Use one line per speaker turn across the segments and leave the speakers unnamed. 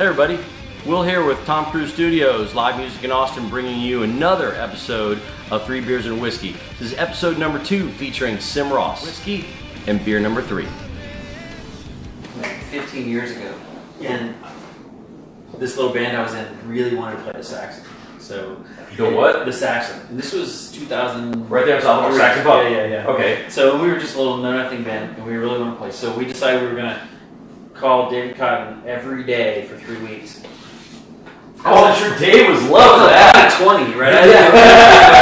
Hey everybody, Will here with Tom Cruise Studios, live music in Austin, bringing you another episode of Three Beers and Whiskey. This is episode number two featuring Sim Ross whiskey and beer number three.
like 15 years ago, and this little band I was in really wanted to play the Saxon Pub. So
The what?
the Saxon Pub. And this was 2000.
Right there in South
three. Yeah, yeah, yeah.
Okay.
So we were just a little know nothing band, and we really want to play. So we decided we were gonna call David Cotton every day for three weeks.
Oh, sure Dave was
I
that.
20, right?
Yeah.
didn't know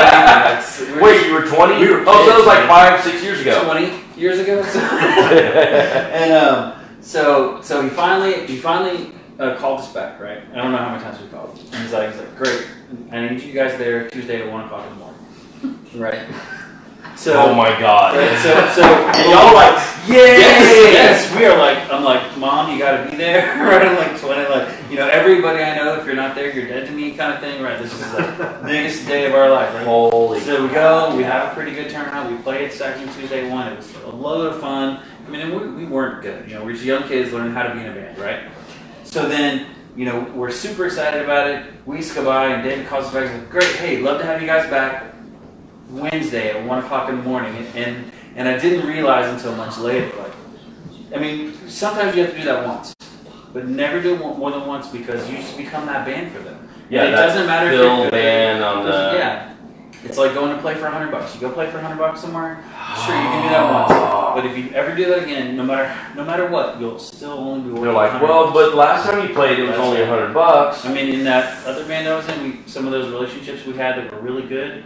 anything about it. We were
Wait, you were 20?
We were
oh, so that was like five, six years ago.
20 years ago. And um, so so he finally he finally uh, called us back, right? I don't know how many times we called. And he's like, he's like, great, I need you guys there Tuesday at one o'clock in the morning, right? So
oh my god.
right, so so
And y'all like, yay!
Yes, yes, we are like, I'm like, mom, you gotta be there, right? I'm like 20, like, you know, everybody I know, if you're not there, you're dead to me, kind of thing, right? This is like the biggest day of our life, right?
Holy.
So we go, we have a pretty good turnout. We played Saxon Tuesday one. It was a load of fun. I mean, and we, we weren't good. You know, we're just young kids learning how to be in a band, right? So then, you know, we're super excited about it. Go by, and David calls us back and says, "Great, hey, love to have you guys back Wednesday at one o'clock in the morning." And and, and I didn't realize until much later, like, I mean, sometimes you have to do that once, but never do it more than once because you just become that band for them.
Yeah,
it doesn't matter if
Bill
you're good.
band on the.
Yeah. It's like going to play for 100 bucks. You go play for 100 bucks somewhere, sure, you can do that once. But if you ever do that again, no matter no matter what, you'll still only be.
They're like, well, but last time you played, it was
That's
only a hundred bucks.
I mean, in that other band I was in, we, some of those relationships we had that were really good.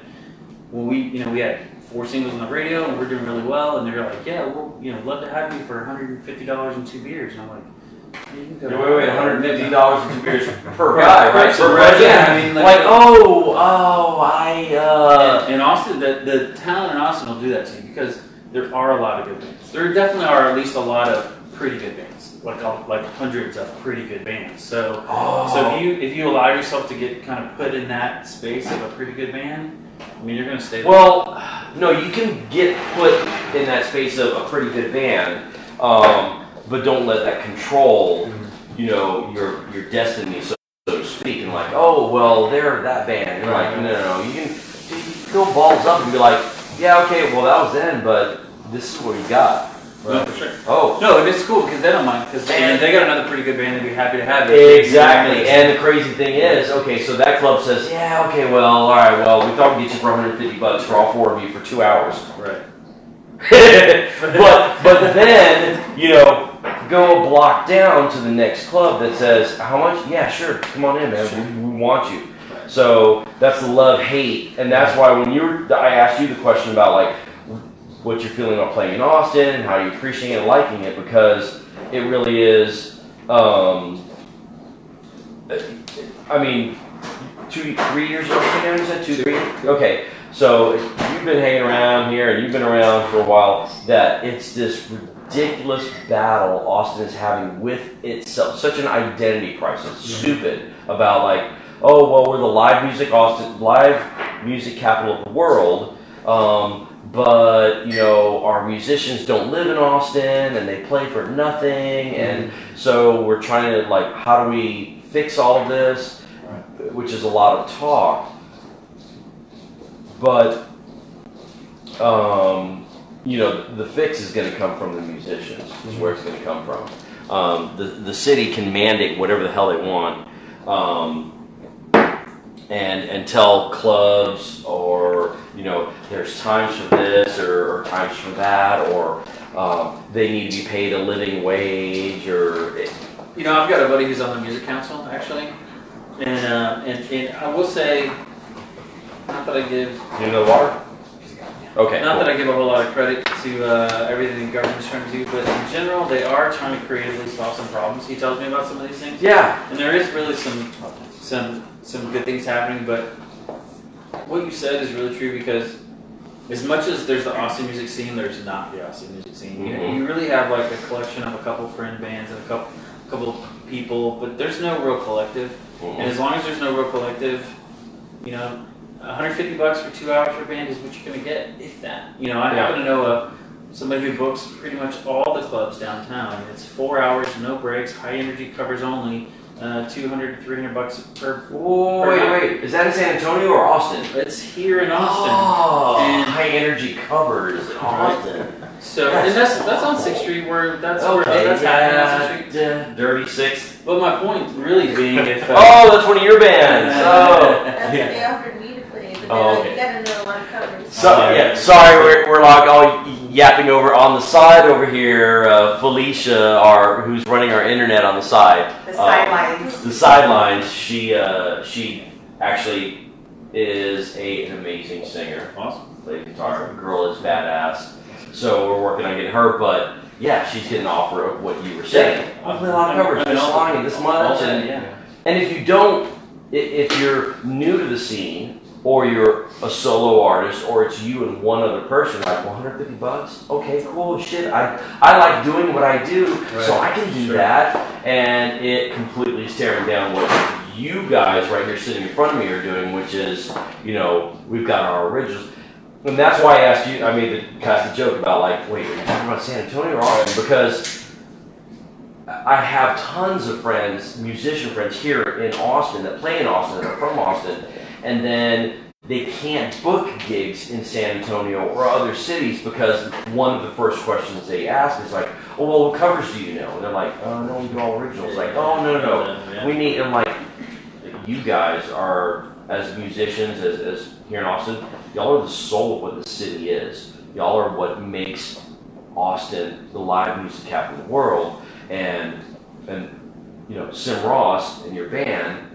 When we, you know, we had four singles on the radio and we're doing really well, and they're like, yeah, we'll, you know, love to have you for 150 dollars and two beers, and I'm like, you can go.
Wait, wait, wait, one hundred fifty dollars and two beers per guy, right?
Right, so right, yeah, I mean, like-
like, oh, oh, I, uh,
And, and Austin, the, the talent in Austin will do that to you because there are a lot of good bands. There definitely are at least a lot of pretty good bands, like like hundreds of pretty good bands. So,
oh.
so if you if you allow yourself to get kind of put in that space of a pretty good band, I mean, you're gonna stay. there.
Well, no, you can get put in that space of a pretty good band, um, but don't let that control, you know, your your destiny, so, so to speak. And like, oh, well, they're that band. And you're like, no, no, no. You can, you can go balls up and be like, yeah, okay, well, that was then, but this is what you got.
No, for sure.
Oh,
No, and it's cool because they don't mind because they, they got another pretty good band. They'd be happy to have it.
Exactly. And the crazy thing is, okay, so that club says, yeah, okay, well, all right, well, we thought we'd get you for 150 bucks for all four of you for two hours.
right.
but but then you know go a block down to the next club that says how much? Yeah, sure, come on in, man. We, we want you. So that's the love hate, and that's why when you were, I asked you the question about like what you're feeling about playing in Austin and how you appreciate and liking it because it really is. Um, I mean, two, three years now. You said two, three. Okay, so you've been hanging around here and you've been around for a while. That it's this ridiculous battle Austin is having with itself. Such an identity crisis. Stupid about like, oh well, we're the live music Austin, live music capital of the world. Um, but you know our musicians don't live in Austin and they play for nothing, and so we're trying to like, how do we fix all of this? Which is a lot of talk, but um, you know the fix is going to come from the musicians. Is where it's going to come from. Um, the the city can mandate whatever the hell they want. Um, and and tell clubs you know there's times for this or, or times for that or um, they need to be paid a living wage or
You know, I've got a buddy who's on the music council actually, and uh, and, and I will say, not that I give
you know the water okay
Not
cool.
that I give a whole lot of credit to uh, everything the government's trying to do, but in general, they are trying to creatively solve some problems. He tells me about some of these things,
yeah
and there is really some some some good things happening. But what you said is really true because as much as there's the Austin music scene, there's not the Austin music scene. You,
Mhm.
you really have like a collection of a couple friend bands and a couple couple people, but there's no real collective. And as long as there's no real collective, you know, 150 bucks for two hours for a band is what you're gonna get, if that. You know, I
Yeah.
happen to know a somebody who books pretty much all the clubs downtown. It's four hours, no breaks, high energy covers only. Uh, 200 300 bucks per.
Oh, wait, wait. Is that in San Antonio or Austin?
It's here in Austin.
Oh,
And-
high energy covers in Austin.
So and that's that's on Sixth Street where that's where
Okay,
that's happening on Sixth
yeah,
Street.
yeah, Dirty Sixth.
But my point really being if uh,
Oh, that's one of your bands. Oh.
That's what they offered me to play, but
Oh,
then
okay.
You gotta know a lot of covers.
So, yeah, sorry, we're, we're like all yapping over on the side over here. Uh, Felicia, our who's running our internet on the side,
The
Uh,
sidelines.
the sidelines. She uh, she actually is a, an amazing singer.
awesome.
Play guitar. Girl is badass. So we're working on getting her, but yeah, she's getting an offer of what you were saying. I play a lot of covers. This
all-
song and this much, and
yeah.
and if you don't, if you're new to the scene, or you're a solo artist, or it's you and one other person, like 150 bucks, okay, cool, shit. I I like doing what I do, so I can do
Sure.
that, and it completely is tearing down what you guys right here sitting in front of me are doing, which is, you know, we've got our originals. And that's why I asked you, I made the cast a joke about like, wait, are you talking about San Antonio or Austin? Because I have tons of friends, musician friends here in Austin that play in Austin that are from Austin, and then they can't book gigs in San Antonio or other cities because one of the first questions they ask is like, "Oh, well, what covers do you know?" And they're like, "Oh, no, we do all originals." Like, "Oh, no, no, no, we need." I'm like, "You guys are as musicians, as, as here in Austin, y'all are the soul of what the city is. Y'all are what makes Austin the live music capital of the world." and and you know Sim Ross and your band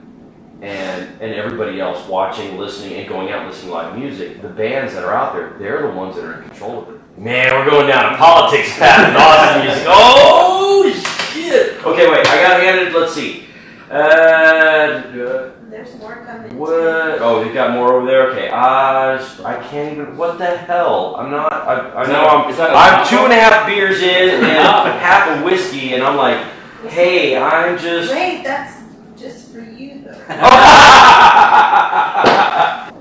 and and everybody else watching, listening, and going out and listening to live music, the bands that are out there, they're the ones that are in control of it. Man, we're going down a politics path in Austin music. Oh shit! Okay, wait, I got handed. Let's see. Uh,
There's more coming.
what? Oh, you got more over there. Okay, uh, I can't even. What the hell? I'm not. I, I
Is
know
that a-
I'm.
is that a
I'm two and a half beers in and half a whiskey, and I'm like, hey, I'm just.
Wait, that's just for you though.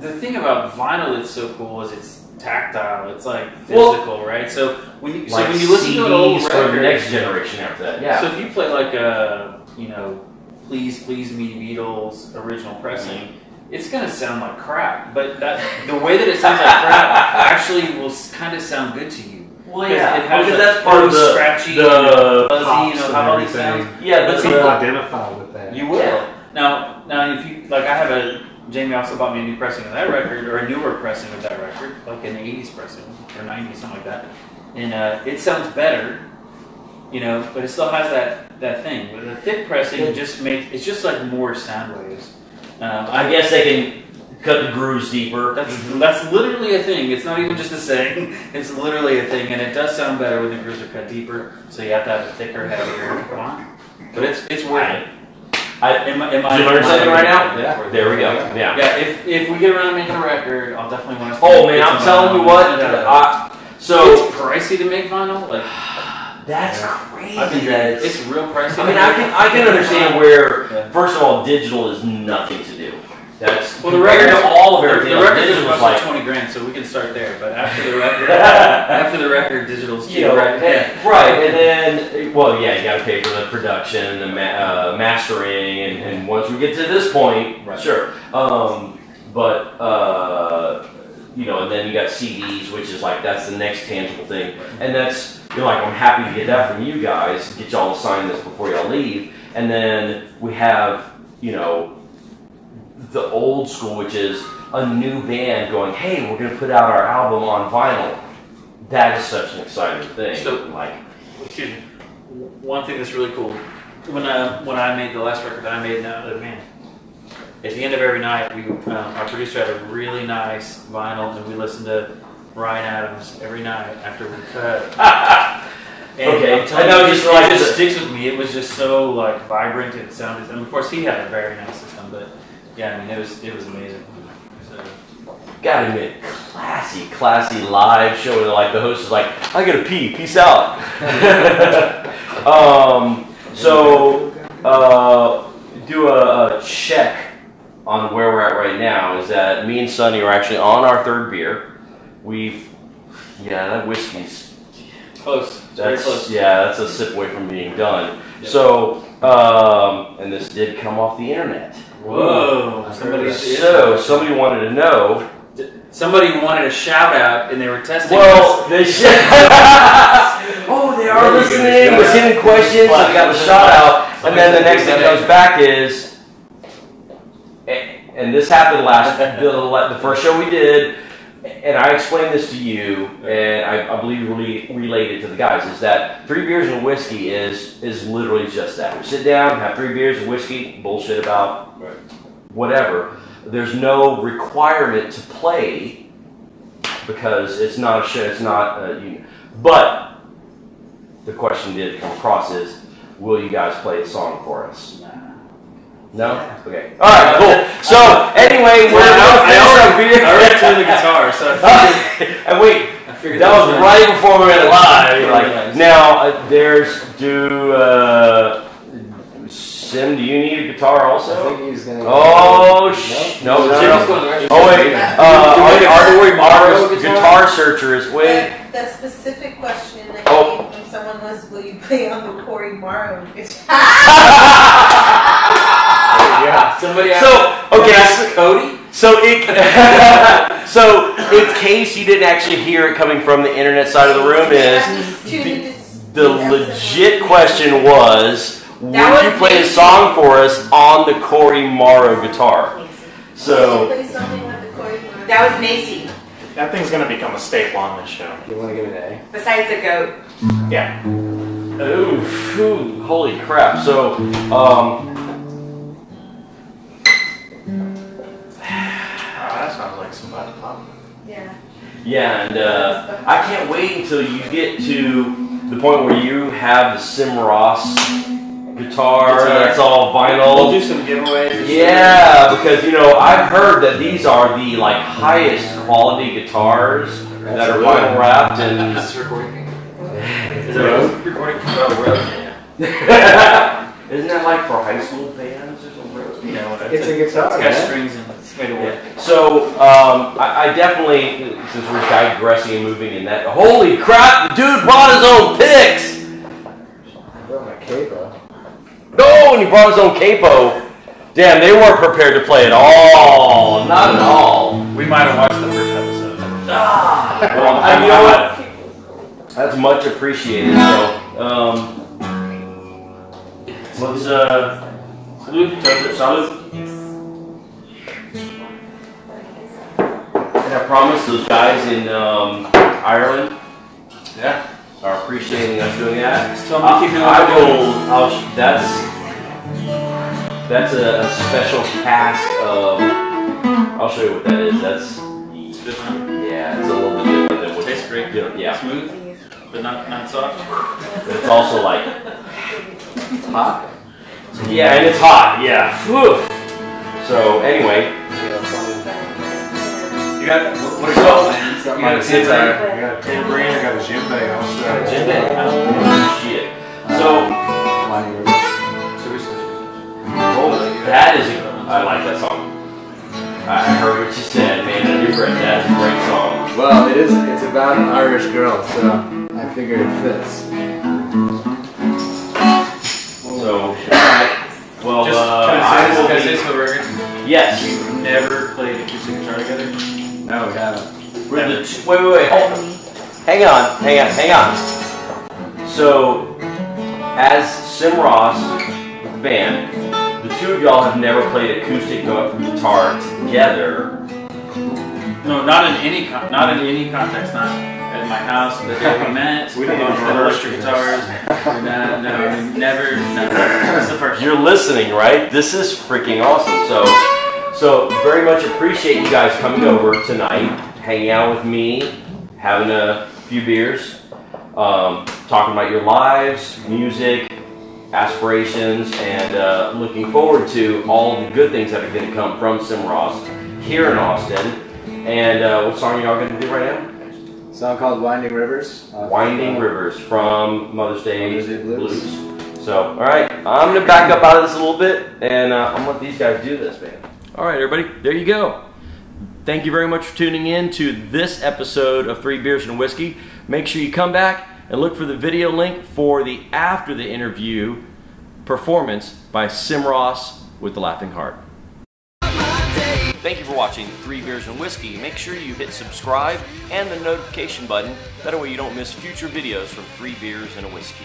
The thing about vinyl that's so cool is it's tactile. It's like
Well-
physical, right? So when you so when you listen to an old
CDs for the next generation after that. Yeah.
So if you play like a you know, please please me Beatles original pressing. Mm-hmm. It's gonna sound like crap, but that the way that it sounds like crap actually will kind of sound good to you.
Well, yeah,
it has
because
a
that's part of the
scratchy,
the
fuzzy, you know
and
how all these
everything.
sounds.
yeah,
But
the,
see,
People identify with that.
You will.
Yeah.
Now, now, if you like, I have a Jamie also bought me a new pressing of that record, or a newer pressing of that record, like an '80s pressing or '90s, something like that, and uh, it sounds better, you know, but it still has that that thing. But the thick pressing
Yeah.
just makes it's just like more sound waves. Um,
I guess they can cut the grooves deeper.
that's that's literally a thing. It's not even just a saying. It's literally a thing, and it does sound better when the grooves are cut deeper. So you have to have a thicker, heavier line. But it's it's worth it.
I,
In my, in my,
Did you learn
in
something right now?
opinion, it's worth it.
there we go. Yeah.
Yeah, if, if we get around to making a record, I'll definitely want oh, to.
Oh man, I'm telling you what. I, so
it's pricey to make vinyl. Like
that's
Yeah.
crazy.
I've been,
that it's-
it's real pricey.
I mean, I can I can understand where
Yeah.
first of all, digital is nothing to do. That's
Well, the record-
to all of everything.
the record is roughly
like
twenty grand, so we can start there. But after the record, after the record, digital's cheap,
you know,
right?
and- right, and then well, yeah, you got to pay for the production, the ma- uh, mastering, and, and once we get to this point,
Right.
sure. Um, but uh, you know, and then you got CDs, which is like that's the next tangible thing, and that's you're like I'm happy to get that from you guys, get y'all to sign this before y'all leave, and then we have you know the old school, which is a new band going, hey, we're gonna put out our album on vinyl. That is such an exciting thing.
So-
like,
Excuse me. One thing that's really cool when I when I made the last record that I made now, uh, man. At the end of every night, we um, our producer had a really nice vinyl, and we listened to Ryan Adams every night after we cut. And
Okay,
I'm telling
I know,
you,
just, like
it just sticks with me. It was just so like vibrant. It sounded, and of course he had a very nice system, but yeah, I mean it was it was amazing. So,
gotta admit, classy, classy live show. where, Like the host is like, I gotta pee, peace out. um, so uh, do a, a check on where we're at right now. Is that me and Sonny are actually on our third beer. We've, yeah, that whiskey's
close. very
That's
close.
yeah, that's a sip away from being done. So, um, and this did come off the internet.
Whoa! Somebody,
So somebody wanted to know.
somebody wanted a shout out, and they were testing.
Well, they should. oh, they are listening. Was getting questions. I got the shout out, and then the next thing comes back is, and this happened last the, the first show we did, and I explained this to you, and I, I believe really relayed it to the guys. Is that three beers and whiskey is is literally just that. We sit down, have three beers and whiskey, bullshit about whatever. There's no requirement to play because it's not a show. It's not a you. But the question did come across is, will you guys play a song for us? No. Okay. All right. Cool. So anyway, we're
Well, I, I
gonna
already,
finish
I
our
already tuned the guitar, so
and wait,
I figured
that was
gonna-
right before we went live. Like
Realized.
now, uh, there's do uh, Sim. Do you need a guitar also?
I think he's gonna.
Oh sh! No,
No,
Jim's
no.
going. Oh wait,
Yeah.
uh,
Do we
our, our, our guitar searcher is wait.
That, that specific question that
Oh.
came from someone was, will you play on the Cory Morrow guitar?
Yeah.
Somebody
So okay,
asked Cody.
so it, so in case you didn't actually hear it coming from the internet side of the room is
I'm just tuning to s-
the legit question was, would
That
you
was
play a song for us on the Cory Morrow guitar? So
play something with the Cory Morrow?
That was Macy,
That thing's gonna become a staple on this show.
You want to give it an A?
besides the goat.
Yeah.
Ooh, holy crap. So, um,
that sounds like somebody pop.
Yeah.
yeah, and uh, I can't wait until you get to the point where you have the Sim Ross guitar,
Guitar.
that's all
We'll do some giveaways.
Yeah, because you know I've heard that these are the like highest quality guitars that are vinyl wrapped and
Is this recording? Is that recording? Really?
Isn't that like for high school bands or something?
You know what?
It's a guitar,
It's got
man.
strings and it's made.
Yeah. So um, I, I definitely, since we're digressing and moving in that, holy crap, the dude bought his own picks.
My capo.
No, and he brought his own capo. Damn, they weren't prepared to play at all. Not at all.
We might have watched the first episode.
Ah. Well, and you know what? That's much appreciated. So, um, let's uh, salute, salute. I promise those guys in um, Ireland
Yeah.
are appreciating us doing that.
Tell to keep
I will. I'll, that's that's a, a special cast of. I'll show you what that is. That's
It's different.
yeah, it's a little bit different than what
Tastes great.
you yeah.
Smooth, but not not soft.
But it's also like
It's hot.
yeah, and it's hot. Yeah. Whew. So anyway,
You know, something.
You got what, what are
So-
your plans?
Got
You
my
got a tin
guitar. I got a tambourine. I got a djembe also.
Jimmy, shit. So
Money River.
So we switch.
that is. A, I like that song. I I heard what you said, man. And you're right. That's a great song.
Well, it is. It's about an Irish girl, so I figure it fits.
So, alright. Well,
Just
uh,
can I
I will
Can I say
be-
this for the record?
Yes.
We've never played acoustic guitar together.
No, we haven't.
We're the- Wait, wait, wait. Hold on. Hang on, hang on, hang on. So, as Sim Ross, band, the two of y'all have never played acoustic guitar together.
No, not in any con- not in any context. Not at my house the day we met.
We didn't
both
even
had
rehearse
electric
this.
guitars. No, no, never. No, that's the first.
You're listening, right? This is freaking awesome. So, so very much appreciate you guys coming over tonight, hanging out with me, having a few beers, um, talking about your lives, music, aspirations, and uh, looking forward to all the good things that are going to come from Simross here in Austin. And uh, what song are y'all going to do right now?
Song called Winding Rivers. of,
Winding
uh,
Rivers from Mother's Day,
Mother's Day Blues.
Blues. So, all right, I'm gonna back up out of this a little bit, and uh, I'm gonna let these guys do this, man. All right, everybody, there you go. Thank you very much for tuning in to this episode of Three Beers and Whiskey. Make sure you come back and look for the video link for the after the interview performance by Sim Ross with the Laughing Heart. Thank you for watching Three Beers and Whiskey. Make sure you hit subscribe and the notification button. That way you don't miss future videos from Three Beers and a Whiskey.